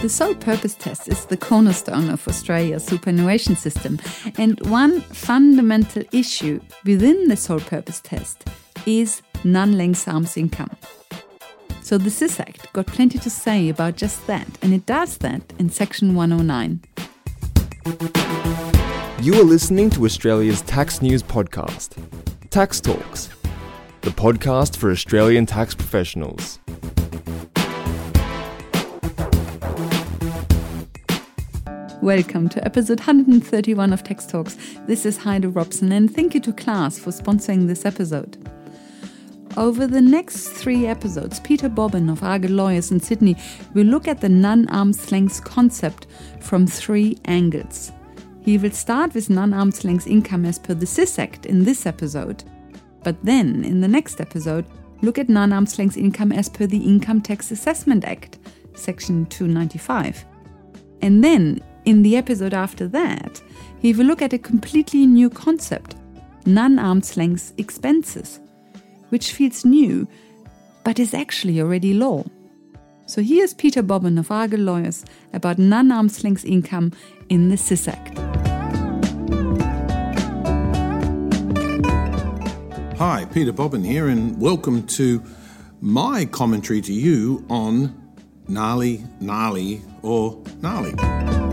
The sole purpose test is the cornerstone of Australia's superannuation system, and one fundamental issue within the sole purpose test is non length arms income. So the SIS Act got plenty to say about just that, and it does that in Section 109. You are listening to Australia's tax news podcast, Tax Talks, the podcast for Australian tax professionals. Welcome to episode 131 of Tax Talks. This is Heide Robson, and thank you to Class for sponsoring this episode. Over the next three episodes, Peter Bobbin of Argyle Lawyers in Sydney will look at the non arm's length concept from three angles. He will start with non arm's length income as per the SIS Act in this episode, but then in the next episode, look at non arm's length income as per the Income Tax Assessment Act, Section 295. And then in the episode after that, he will look at a completely new concept non arm's length expenses, which feels new but is actually already law. So here's Peter Bobbin of Argyle Lawyers about non arm's length income in the SIS Act. Hi, Peter Bobbin here, and welcome to my commentary to you on gnarly, gnarly, or gnarly.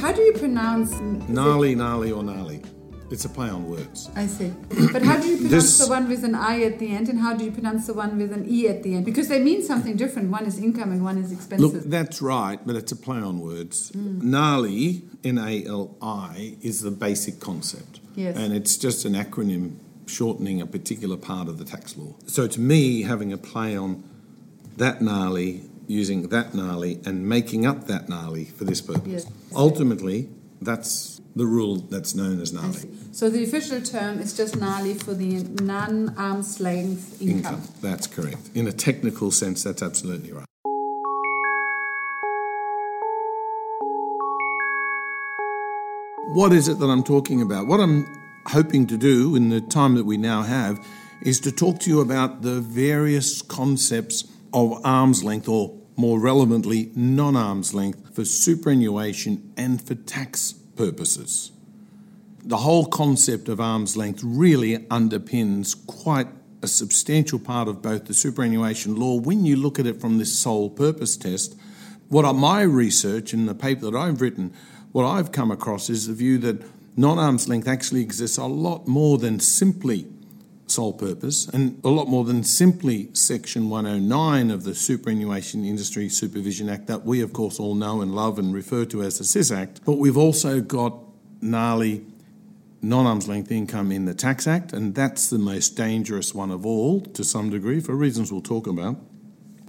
How do you pronounce Gnarly, gnarly, or gnarly. It's a play on words. I see. But how do you pronounce This- the one with an I at the end and how do you pronounce the one with an E at the end? Because they mean something different. One is income and one is expenses. Look, that's right, but it's a play on words. Mm. Gnarly, N A L I, is the basic concept. Yes. And it's just an acronym shortening a particular part of the tax law. So to me, having a play on that gnarly, using that gnarly, and making up that gnarly for this purpose. Ultimately, that's the rule that's known as gnarly. So the official term is just gnarly for the non arm's length income. Income. That's correct. In a technical sense, that's absolutely right. What is it that I'm talking about? What I'm hoping to do in the time that we now have is to talk to you about the various concepts of arm's length, or more relevantly, non arm's length, for superannuation and for tax purposes. The whole concept of arm's length really underpins quite a substantial part of both the superannuation law when you look at it from this sole purpose test. What my research in the paper that I've written, what I've come across is the view that non arm's length actually exists a lot more than simply sole purpose and a lot more than simply Section 109 of the Superannuation Industry Supervision Act that we, of course, all know and love and refer to as the SIS Act. But we've also got gnarly non arm's length income in the Tax Act, and that's the most dangerous one of all to some degree for reasons we'll talk about.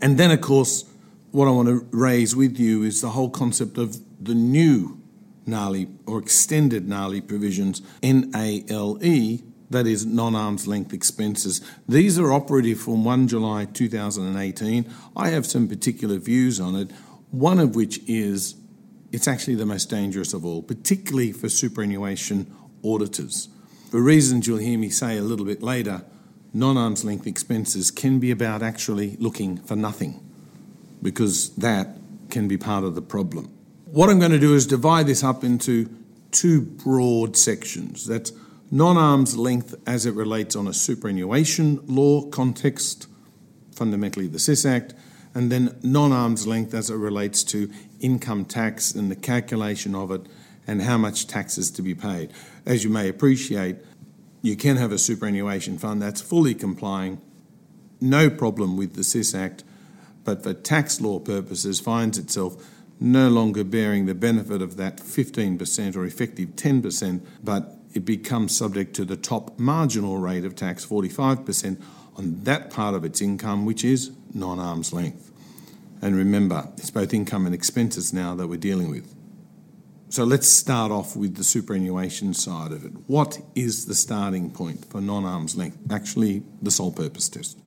And then, of course, what I want to raise with you is the whole concept of the new gnarly or extended gnarly provisions, NALE, that is non arm's length expenses. These are operative from 1 July 2018. I have some particular views on it, one of which is it's actually the most dangerous of all, particularly for superannuation auditors. For reasons you'll hear me say a little bit later, non arm's length expenses can be about actually looking for nothing because that can be part of the problem. What I'm going to do is divide this up into two broad sections. That's non arm's length as it relates on a superannuation law context, fundamentally the SIS Act, and then non arm's length as it relates to income tax and the calculation of it and how much tax is to be paid. As you may appreciate, you can have a superannuation fund that's fully complying, no problem with the SIS Act, but for tax law purposes finds itself no longer bearing the benefit of that 15% or effective 10%, but it becomes subject to the top marginal rate of tax, 45%, on that part of its income, which is non arm's length. And remember, it's both income and expenses now that we're dealing with. So let's start off with the superannuation side of it. What is the starting point for non arm's length? Actually, the sole purpose test.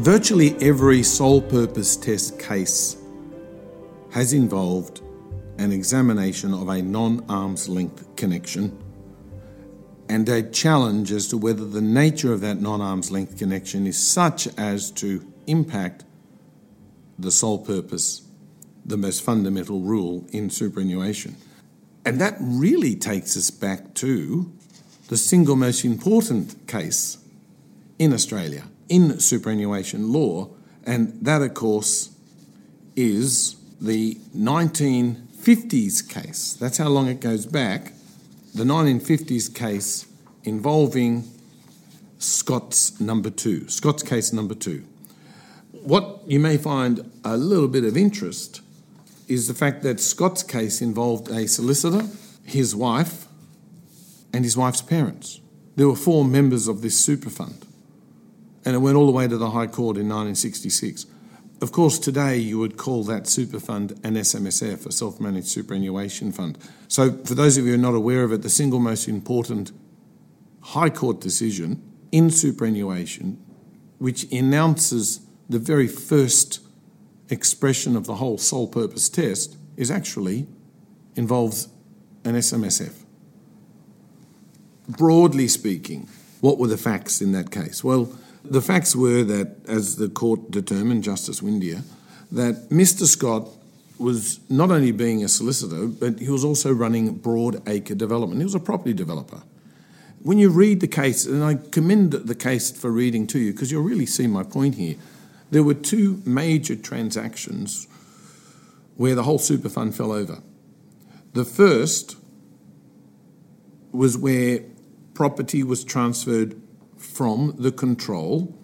Virtually every sole purpose test case has involved an examination of a non arm's length connection and a challenge as to whether the nature of that non arm's length connection is such as to impact the sole purpose, the most fundamental rule in superannuation. And that really takes us back to the single most important case in Australia in superannuation law, and that, of course, is the 1950s case. That's how long it goes back. The 1950s case involving Scott's number two, Scott's case number two. What you may find a little bit of interest is the fact that Scott's case involved a solicitor, his wife, and his wife's parents. There were four members of this super fund, and it went all the way to the High Court in 1966. Of course, today you would call that super fund an SMSF, a self managed superannuation fund. So, for those of you who are not aware of it, the single most important High Court decision in superannuation, which announces the very first expression of the whole sole purpose test, is actually involves an SMSF. Broadly speaking, what were the facts in that case? Well, the facts were that, as the court determined, Justice Windeyer, that Mr. Scott was not only being a solicitor, but he was also running Broad Acre Development. He was a property developer. When you read the case, and I commend the case for reading to you because you'll really see my point here, there were two major transactions where the whole super fund fell over. The first was where property was transferred from the control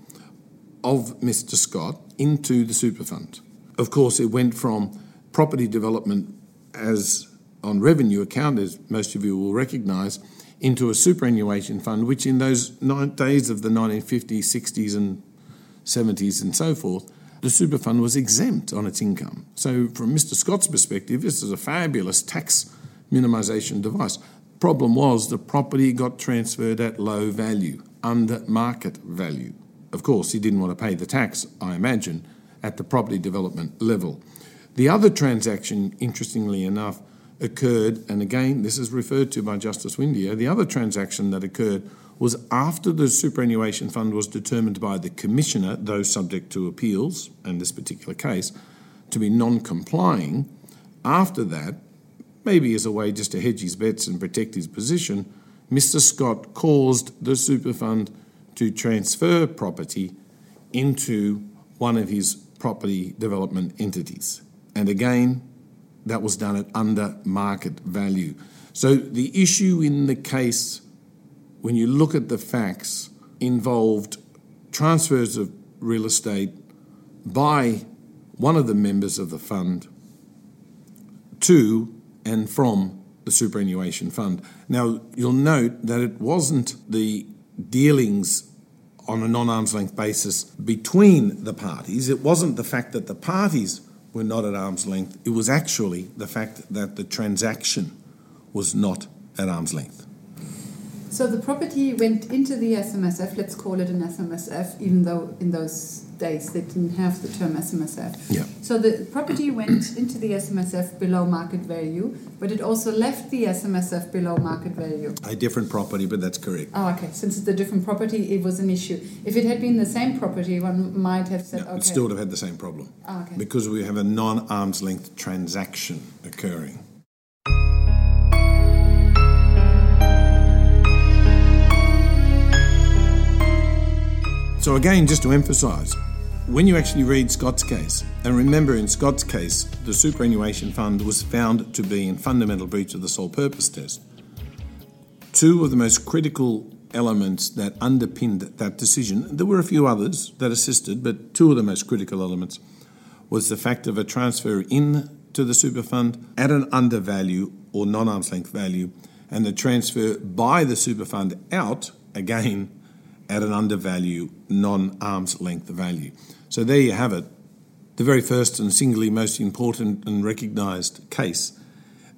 of Mr. Scott into the super fund. Of course, it went from property development as on revenue account, as most of you will recognise, into a superannuation fund, which in those days of the 1950s, 60s, and 70s and so forth, the super fund was exempt on its income. So, from Mr. Scott's perspective, this is a fabulous tax minimisation device. Problem was the property got transferred at low value, under market value. Of course, he didn't want to pay the tax, I imagine, at the property development level. The other transaction, interestingly enough, occurred, and again, this is referred to by Justice Windeyer, the other transaction that occurred was after the superannuation fund was determined by the Commissioner, though subject to appeals, in this particular case, to be non complying. After that, maybe as a way just to hedge his bets and protect his position, Mr. Scott caused the super fund to transfer property into one of his property development entities. And again, that was done at under market value. So the issue in the case, when you look at the facts, involved transfers of real estate by one of the members of the fund to and from the superannuation fund. Now, you'll note that it wasn't the dealings on a non arm's length basis between the parties, it wasn't the fact that the parties were not at arm's length, it was actually the fact that the transaction was not at arm's length. So the property went into the SMSF, let's call it an SMSF, even though in those days they didn't have the term SMSF. Yeah. So the property went into the SMSF below market value, but it also left the SMSF below market value. A different property, but that's correct. Oh, okay. Since it's a different property, it was an issue. If it had been the same property, one might have said, okay. It still would have had the same problem. Oh, okay. Because we have a non arm's length transaction occurring. So, again, just to emphasise, when you actually read Scott's case, and remember in Scott's case, the superannuation fund was found to be in fundamental breach of the sole purpose test. Two of the most critical elements that underpinned that decision, there were a few others that assisted, but two of the most critical elements was the fact of a transfer in to the super fund at an undervalue or non arm's length value, and the transfer by the super fund out, again, at an undervalue, non arm's length value. So there you have it. The very first and singly most important and recognised case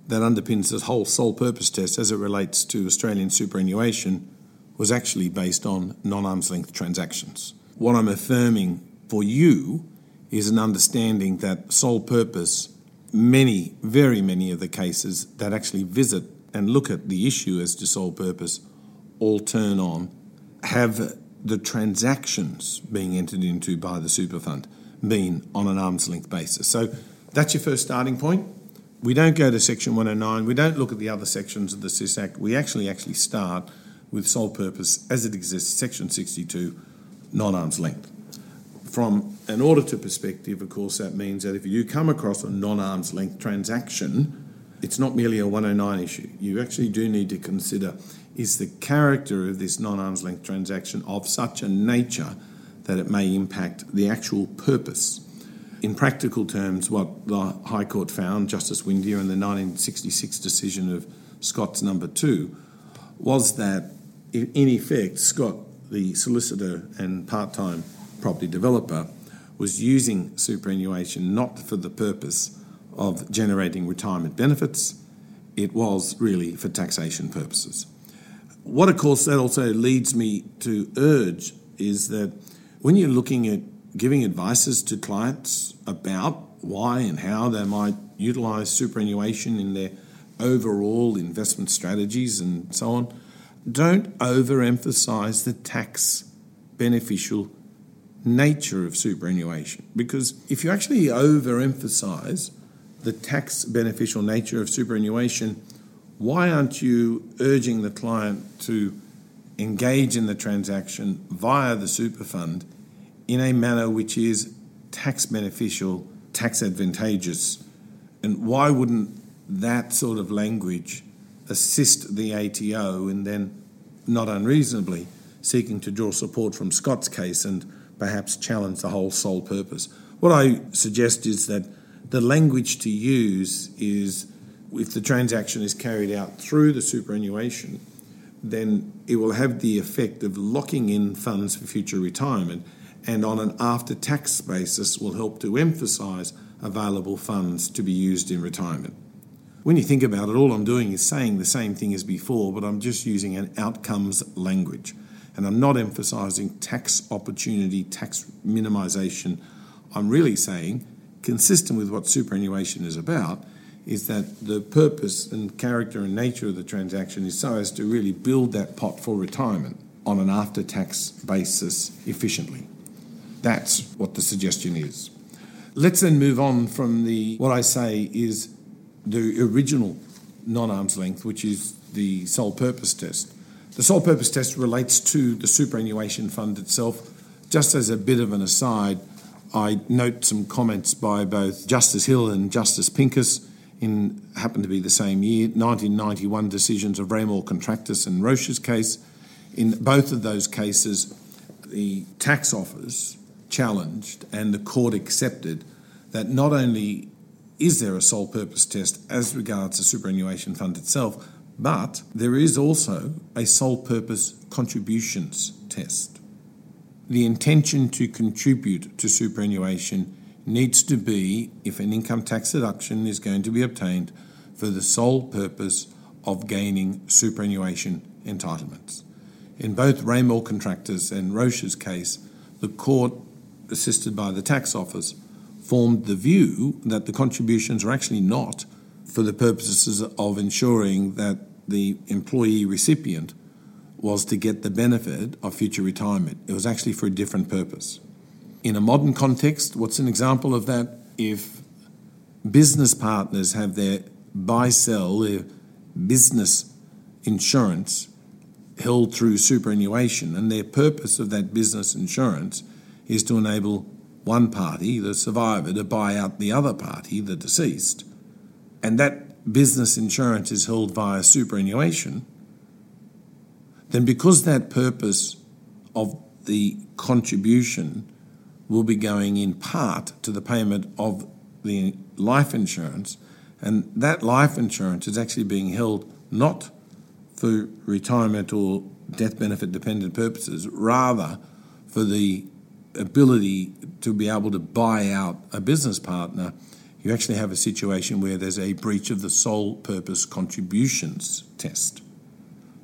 that underpins this whole sole purpose test as it relates to Australian superannuation was actually based on non arm's length transactions. What I'm affirming for you is an understanding that sole purpose many, very many of the cases that actually visit and look at the issue as to sole purpose all turn on have the transactions being entered into by the super fund been on an arm's length basis. So that's your first starting point. We don't go to section 109, we don't look at the other sections of the SIS Act. We actually actually start with sole purpose as it exists, section 62, non arm's length. From an auditor perspective, of course, that means that if you come across a non arm's length transaction, it's not merely a 109 issue. You actually do need to consider is the character of this non arm's length transaction of such a nature that it may impact the actual purpose. In practical terms, what the High Court found, Justice Windeyer in the 1966 decision of Scott's number two, was that in effect, Scott, the solicitor and part time property developer, was using superannuation not for the purpose of generating retirement benefits, it was really for taxation purposes. What, of course, that also leads me to urge is that when you're looking at giving advices to clients about why and how they might utilise superannuation in their overall investment strategies and so on, don't overemphasize the tax beneficial nature of superannuation. Because if you actually overemphasize the tax beneficial nature of superannuation, why aren't you urging the client to engage in the transaction via the super fund in a manner which is tax beneficial, tax advantageous? And why wouldn't that sort of language assist the ATO in then, not unreasonably, seeking to draw support from Scott's case and perhaps challenge the whole sole purpose? What I suggest is that the language to use is if the transaction is carried out through the superannuation, then it will have the effect of locking in funds for future retirement and on an after tax basis will help to emphasise available funds to be used in retirement. When you think about it, all I'm doing is saying the same thing as before, but I'm just using an outcomes language. And I'm not emphasising tax opportunity, tax minimisation. I'm really saying, consistent with what superannuation is about, is that the purpose and character and nature of the transaction is so as to really build that pot for retirement on an after tax basis efficiently. That's what the suggestion is. Let's then move on from the what I say is the original non arm's length, which is the sole purpose test. The sole purpose test relates to the superannuation fund itself. Just as a bit of an aside, I note some comments by both Justice Hill and Justice Pincus in happened to be the same year, 1991 decisions of Raymor Contractors and Roche's case. In both of those cases, the tax office challenged and the court accepted that not only is there a sole purpose test as regards the superannuation fund itself, but there is also a sole purpose contributions test. The intention to contribute to superannuation needs to be if an income tax deduction is going to be obtained for the sole purpose of gaining superannuation entitlements. In both Raymor Contractors and Roche's case, the court, assisted by the tax office, formed the view that the contributions are actually not for the purposes of ensuring that the employee recipient was to get the benefit of future retirement. It was actually for a different purpose. In a modern context, what's an example of that? If business partners have their buy sell, their business insurance held through superannuation, and their purpose of that business insurance is to enable one party, the survivor, to buy out the other party, the deceased, and that business insurance is held via superannuation, then because that purpose of the contribution will be going in part to the payment of the life insurance, and that life insurance is actually being held not for retirement or death benefit dependent purposes, rather for the ability to be able to buy out a business partner, you actually have a situation where there's a breach of the sole purpose contributions test.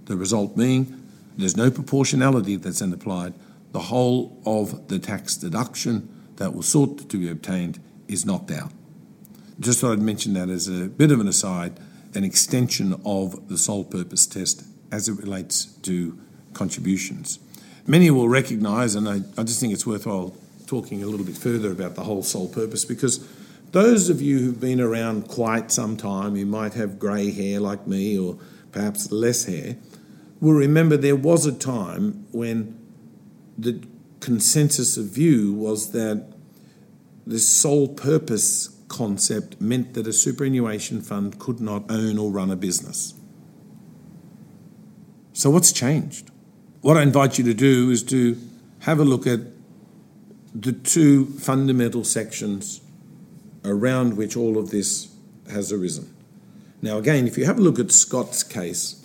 The result being there's no proportionality that's then applied. The whole of the tax deduction that was sought to be obtained is knocked out. Just thought I'd mention that as a bit of an aside, an extension of the sole purpose test as it relates to contributions. Many will recognise, and I, I just think it's worthwhile talking a little bit further about the whole sole purpose because those of you who've been around quite some time, you might have grey hair like me or perhaps less hair, will remember there was a time when the consensus of view was that the sole purpose concept meant that a superannuation fund could not own or run a business. So, what's changed? What I invite you to do is to have a look at the two fundamental sections around which all of this has arisen. Now, again, if you have a look at Scott's case,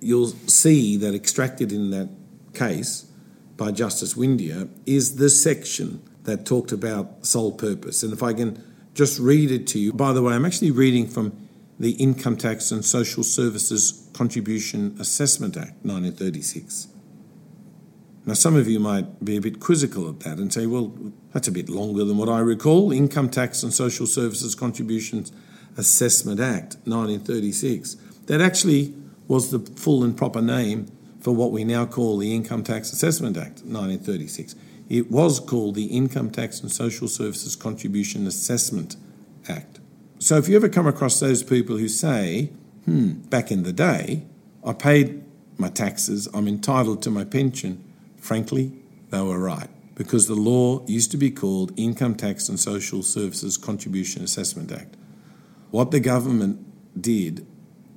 you'll see that extracted in that case by Justice Windeyer is the section that talked about sole purpose. And if I can just read it to you, by the way, I'm actually reading from the Income Tax and Social Services Contribution Assessment Act 1936. Now, some of you might be a bit quizzical at that and say, well, that's a bit longer than what I recall. Income Tax and Social Services Contributions Assessment Act 1936. That actually was the full and proper name for what we now call the Income Tax Assessment Act 1936. It was called the Income Tax and Social Services Contribution Assessment Act. So if you ever come across those people who say, hmm, back in the day, I paid my taxes, I'm entitled to my pension, frankly, they were right because the law used to be called Income Tax and Social Services Contribution Assessment Act. What the government did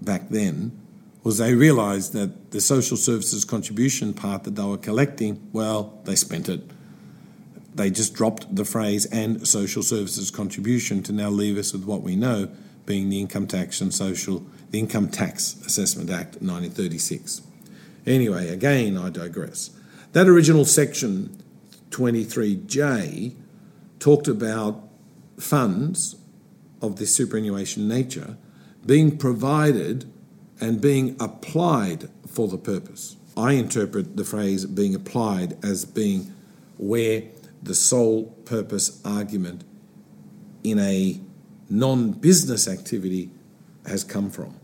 back then was they realised that the social services contribution part that they were collecting, well, they spent it. They just dropped the phrase and social services contribution to now leave us with what we know being the Income Tax and Social the Income Tax Assessment Act 1936. Anyway, again, I digress. That original section 23J talked about funds of this superannuation nature being provided and being applied for the purpose. I interpret the phrase being applied as being where the sole purpose argument in a non business activity has come from.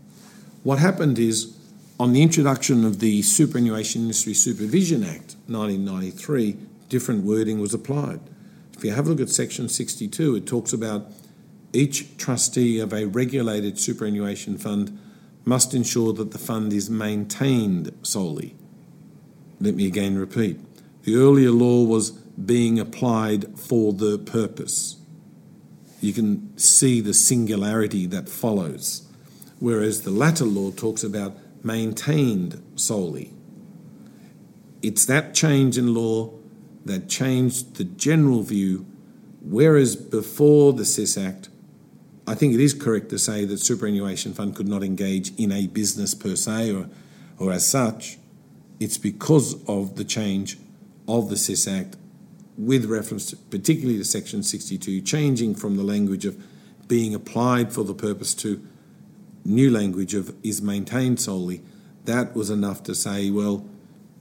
What happened is on the introduction of the Superannuation Industry Supervision Act 1993, different wording was applied. If you have a look at section 62, it talks about each trustee of a regulated superannuation fund must ensure that the fund is maintained solely. Let me again repeat. The earlier law was being applied for the purpose. You can see the singularity that follows. Whereas the latter law talks about maintained solely. It's that change in law that changed the general view, whereas before the SIS Act, I think it is correct to say that superannuation fund could not engage in a business per se or, or as such. It's because of the change of the SIS Act with reference to, particularly to Section 62, changing from the language of being applied for the purpose to new language of is maintained solely, that was enough to say, well,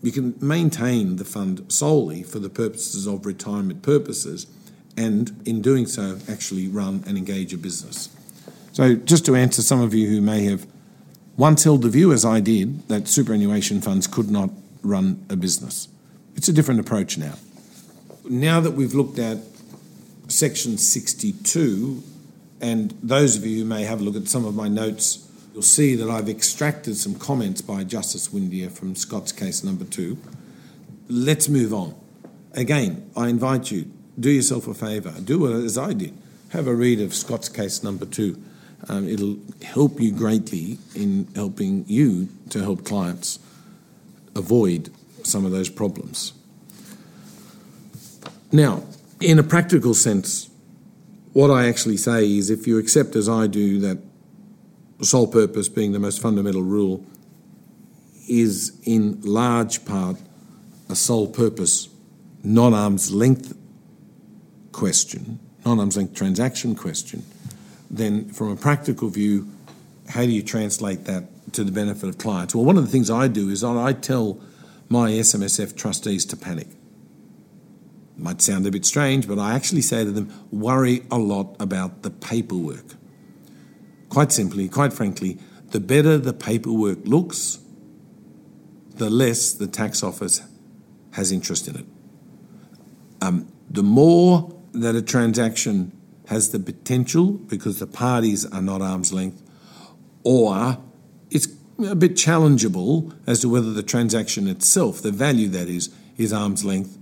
you can maintain the fund solely for the purposes of retirement purposes, and in doing so, actually run and engage a business. So, just to answer some of you who may have once held the view, as I did, that superannuation funds could not run a business, it's a different approach now. Now that we've looked at section 62 and those of you who may have a look at some of my notes, you'll see that I've extracted some comments by Justice Windeyer from Scott's case number two. Let's move on. Again, I invite you, do yourself a favour, do as I did. Have a read of Scott's case number two. Um, it'll help you greatly in helping you to help clients avoid some of those problems. Now, in a practical sense, what I actually say is if you accept, as I do, that sole purpose being the most fundamental rule is in large part a sole purpose, non arm's length question, non arm's length transaction question, then from a practical view, how do you translate that to the benefit of clients? Well, one of the things I do is I tell my SMSF trustees to panic. It Might sound a bit strange, but I actually say to them, worry a lot about the paperwork. Quite simply, quite frankly, the better the paperwork looks, the less the tax office has interest in it. Um, the more that a transaction has the potential, because the parties are not arm's length, or it's a bit challengeable as to whether the transaction itself, the value that is, is arm's length,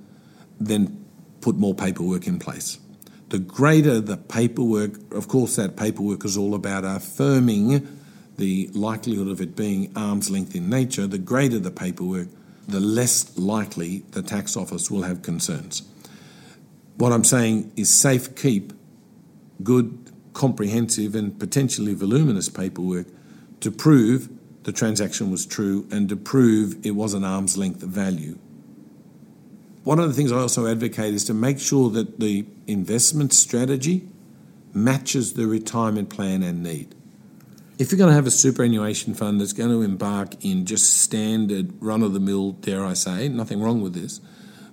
then put more paperwork in place. The greater the paperwork, of course, that paperwork is all about affirming the likelihood of it being arm's length in nature, the greater the paperwork, the less likely the tax office will have concerns. What I'm saying is safe keep good, comprehensive, and potentially voluminous paperwork to prove the transaction was true and to prove it was an arm's length value. One of the things I also advocate is to make sure that the investment strategy matches the retirement plan and need. If you're going to have a superannuation fund that's going to embark in just standard run of the mill, dare I say, nothing wrong with this,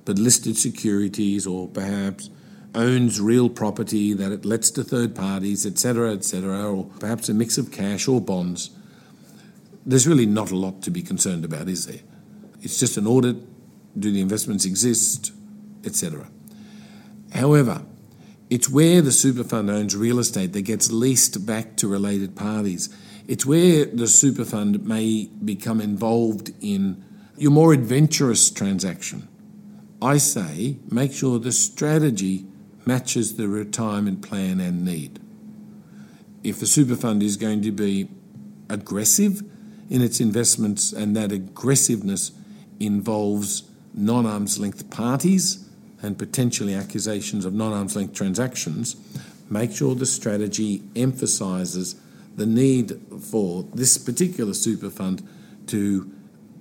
but listed securities or perhaps owns real property that it lets to third parties, etc., etc., or perhaps a mix of cash or bonds, there's really not a lot to be concerned about, is there? It's just an audit do the investments exist, etc. However, it's where the super fund owns real estate that gets leased back to related parties. It's where the super fund may become involved in your more adventurous transaction. I say make sure the strategy matches the retirement plan and need. If the super fund is going to be aggressive in its investments and that aggressiveness involves non arm's length parties and potentially accusations of non arm's length transactions, make sure the strategy emphasises the need for this particular super fund to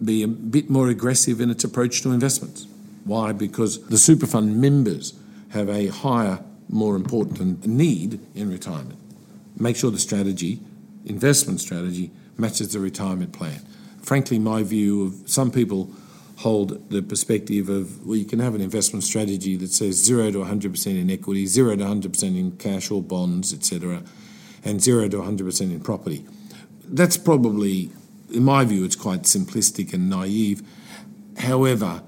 be a bit more aggressive in its approach to investments. Why? Because the super fund members have a higher, more important need in retirement. Make sure the strategy, investment strategy, matches the retirement plan. Frankly, my view of some people hold the perspective of well, you can have an investment strategy that says zero to 100% in equity, zero to 100% in cash or bonds, etc., and zero to 100% in property. That's probably, in my view, it's quite simplistic and naive. However,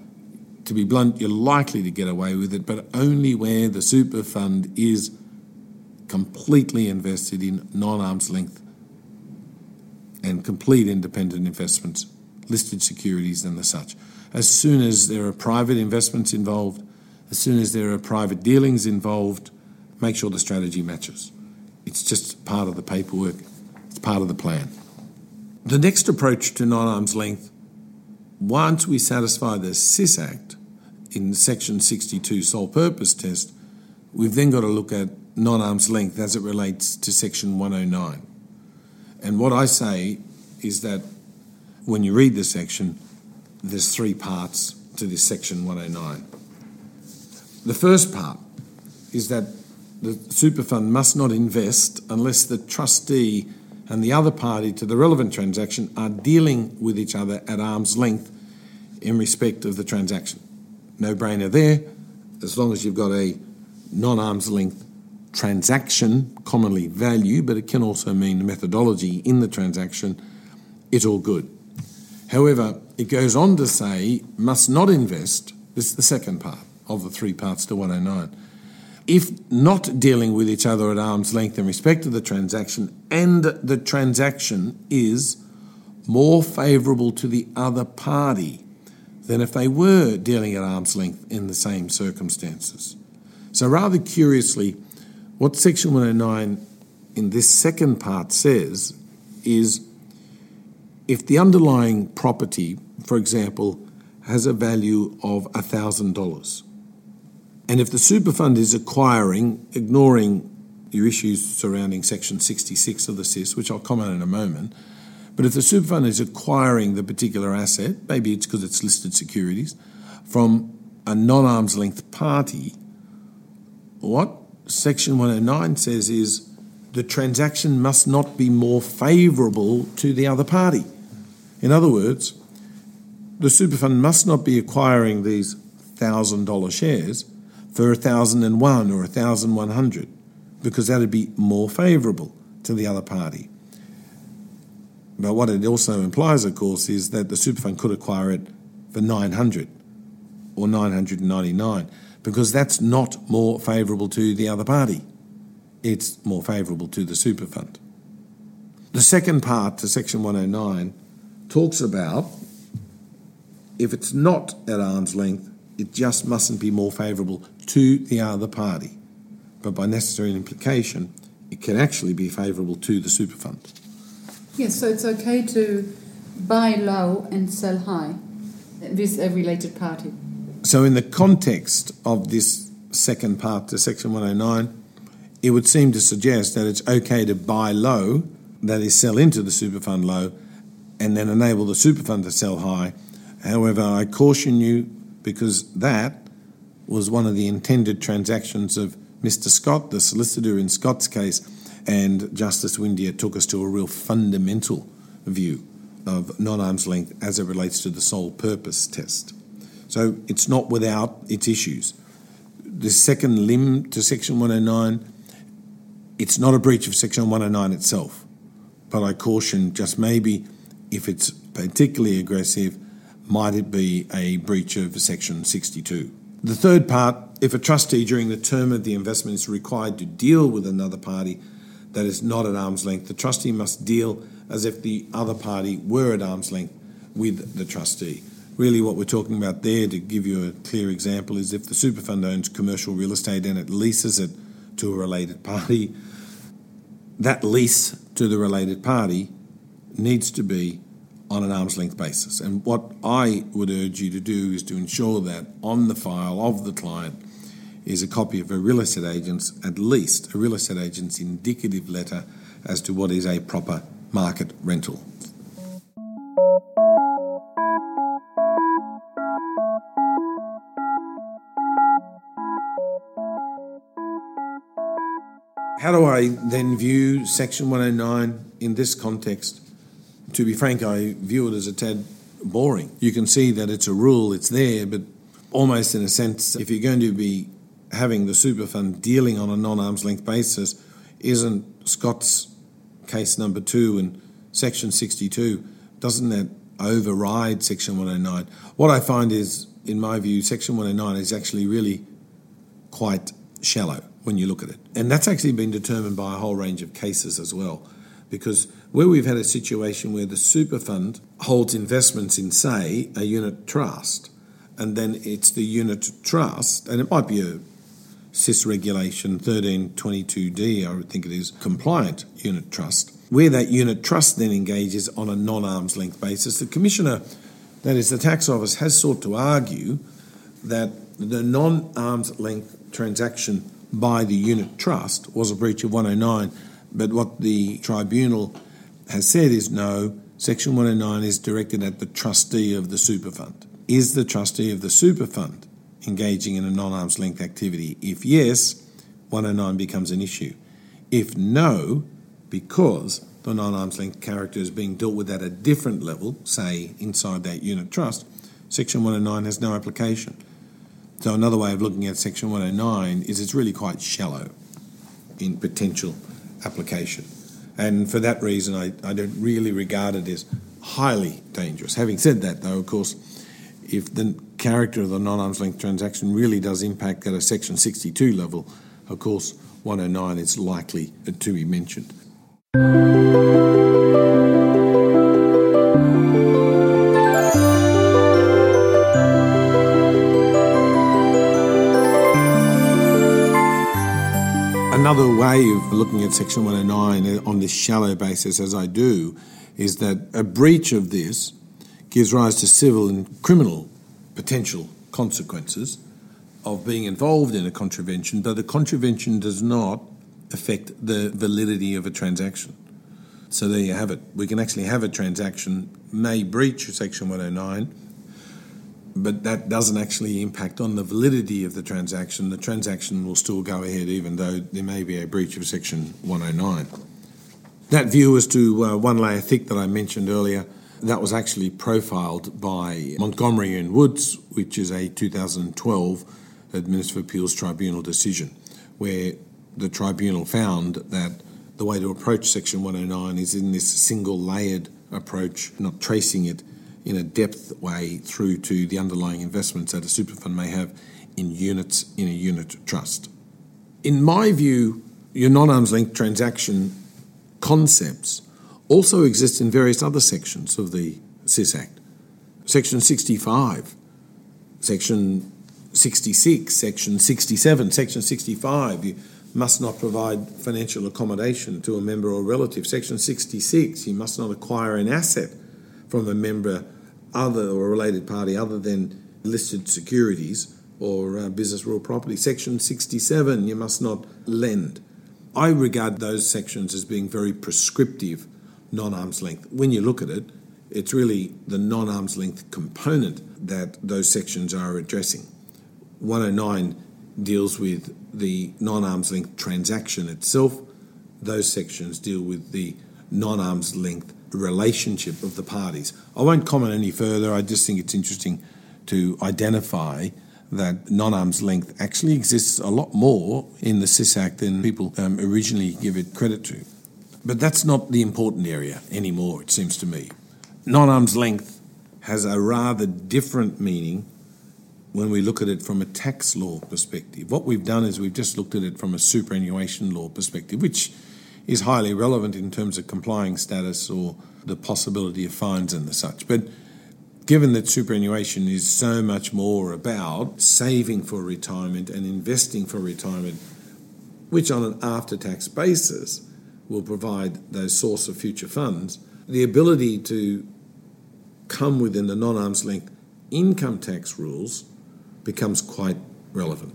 to be blunt, you're likely to get away with it, but only where the super fund is completely invested in non arm's length and complete independent investments, listed securities, and the such. As soon as there are private investments involved, as soon as there are private dealings involved, make sure the strategy matches. It's just part of the paperwork, it's part of the plan. The next approach to non arm's length once we satisfy the SIS Act in Section 62 sole purpose test, we've then got to look at non arm's length as it relates to Section 109. And what I say is that when you read the section, there's three parts to this Section 109. The first part is that the super fund must not invest unless the trustee and the other party to the relevant transaction are dealing with each other at arm's length in respect of the transaction. No brainer there, as long as you've got a non arm's length transaction, commonly value, but it can also mean methodology in the transaction, it's all good. However, it goes on to say, must not invest, this is the second part of the three parts to 109. If not dealing with each other at arm's length in respect of the transaction, and the transaction is more favourable to the other party than if they were dealing at arm's length in the same circumstances. So, rather curiously, what Section 109 in this second part says is if the underlying property, for example, has a value of $1,000, and if the super fund is acquiring, ignoring your issues surrounding Section 66 of the SIS, which I'll comment on in a moment, but if the super fund is acquiring the particular asset, maybe it's because it's listed securities, from a non arm's length party, what Section 109 says is the transaction must not be more favourable to the other party. In other words, the super fund must not be acquiring these $1,000 shares for 1001 or 1100 because that would be more favourable to the other party. But what it also implies, of course, is that the super fund could acquire it for 900 or 999 because that's not more favourable to the other party. It's more favourable to the super fund. The second part to Section 109 talks about if it's not at arm's length, it just mustn't be more favourable to the other party. But by necessary implication, it can actually be favourable to the super fund. Yes, so it's okay to buy low and sell high with a related party. So, in the context of this second part to Section 109, it would seem to suggest that it's okay to buy low, that is, sell into the super fund low, and then enable the super fund to sell high. However, I caution you because that was one of the intended transactions of Mr. Scott, the solicitor in Scott's case, and Justice Windeyer took us to a real fundamental view of non arm's length as it relates to the sole purpose test. So it's not without its issues. The second limb to Section 109, it's not a breach of Section 109 itself, but I caution just maybe if it's particularly aggressive, might it be a breach of Section 62? The third part, if a trustee during the term of the investment is required to deal with another party that is not at arm's length, the trustee must deal as if the other party were at arm's length with the trustee. Really, what we're talking about there, to give you a clear example, is if the super fund owns commercial real estate and it leases it to a related party, that lease to the related party needs to be on an arm's length basis. And what I would urge you to do is to ensure that on the file of the client is a copy of a real estate agent's, at least a real estate agent's indicative letter as to what is a proper market rental. How do I then view Section 109 in this context? To be frank, I view it as a tad boring. You can see that it's a rule, it's there, but almost in a sense, if you're going to be having the super fund dealing on a non arm's length basis isn't Scott's case number two and section 62. Doesn't that override section 109? What I find is, in my view, section 109 is actually really quite shallow when you look at it. And that's actually been determined by a whole range of cases as well. Because where we've had a situation where the super fund holds investments in, say, a unit trust, and then it's the unit trust, and it might be a SIS regulation 1322D, I would think it is, compliant unit trust, where that unit trust then engages on a non arm's length basis. The Commissioner, that is the tax office, has sought to argue that the non arm's length transaction by the unit trust was a breach of 109, but what the tribunal has said is no, Section 109 is directed at the trustee of the super fund. Is the trustee of the super fund engaging in a non arm's length activity? If yes, 109 becomes an issue. If no, because the non arm's length character is being dealt with at a different level, say inside that unit trust, Section 109 has no application. So, another way of looking at Section 109 is it's really quite shallow in potential application. And for that reason, I, I don't really regard it as highly dangerous. Having said that, though, of course, if the character of the non arm's length transaction really does impact at a Section 62 level, of course, 109 is likely to be mentioned. Looking at Section 109 on this shallow basis, as I do, is that a breach of this gives rise to civil and criminal potential consequences of being involved in a contravention, but the contravention does not affect the validity of a transaction. So there you have it. We can actually have a transaction may breach Section 109, but that doesn't actually impact on the validity of the transaction. The transaction will still go ahead even though there may be a breach of Section 109. That view as to uh, one layer thick that I mentioned earlier that was actually profiled by Montgomery and Woods, which is a 2012 Administrative Appeals Tribunal decision, where the tribunal found that the way to approach Section 109 is in this single layered approach, not tracing it in a depth way through to the underlying investments that a super fund may have in units in a unit trust. In my view, your non arm's length transaction concepts also exist in various other sections of the SIS Act. Section 65, Section 66, Section 67, Section 65, you must not provide financial accommodation to a member or relative. Section 66, you must not acquire an asset from a member other or related party other than listed securities or uh, business real property. Section 67, you must not lend. I regard those sections as being very prescriptive non arm's length. When you look at it, it's really the non arm's length component that those sections are addressing. 109 deals with the non arm's length transaction itself, those sections deal with the non arm's length relationship of the parties. I won't comment any further, I just think it's interesting to identify that non arm's length actually exists a lot more in the SIS Act than people um, originally give it credit to. But that's not the important area anymore, it seems to me. Non arm's length has a rather different meaning when we look at it from a tax law perspective. What we've done is we've just looked at it from a superannuation law perspective, which is highly relevant in terms of complying status or the possibility of fines and the such. But given that superannuation is so much more about saving for retirement and investing for retirement, which on an after tax basis will provide those source of future funds, the ability to come within the non arm's length income tax rules becomes quite relevant.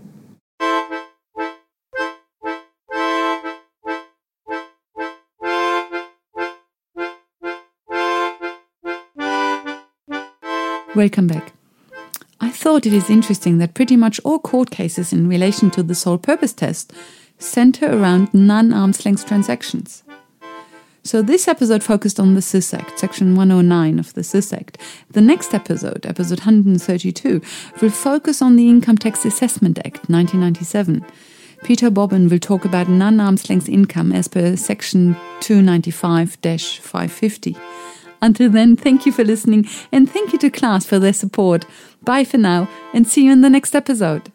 Welcome back. I thought it is interesting that pretty much all court cases in relation to the sole purpose test center around non arm's length transactions. So this episode focused on the SIS Act, Section 109 of the SIS Act. The next episode, episode 132, will focus on the Income Tax Assessment Act, 1997. Peter Bobbin will talk about non-arm's length income as per Section 295-550. Until then, thank you for listening and thank you to class for their support. Bye for now and see you in the next episode.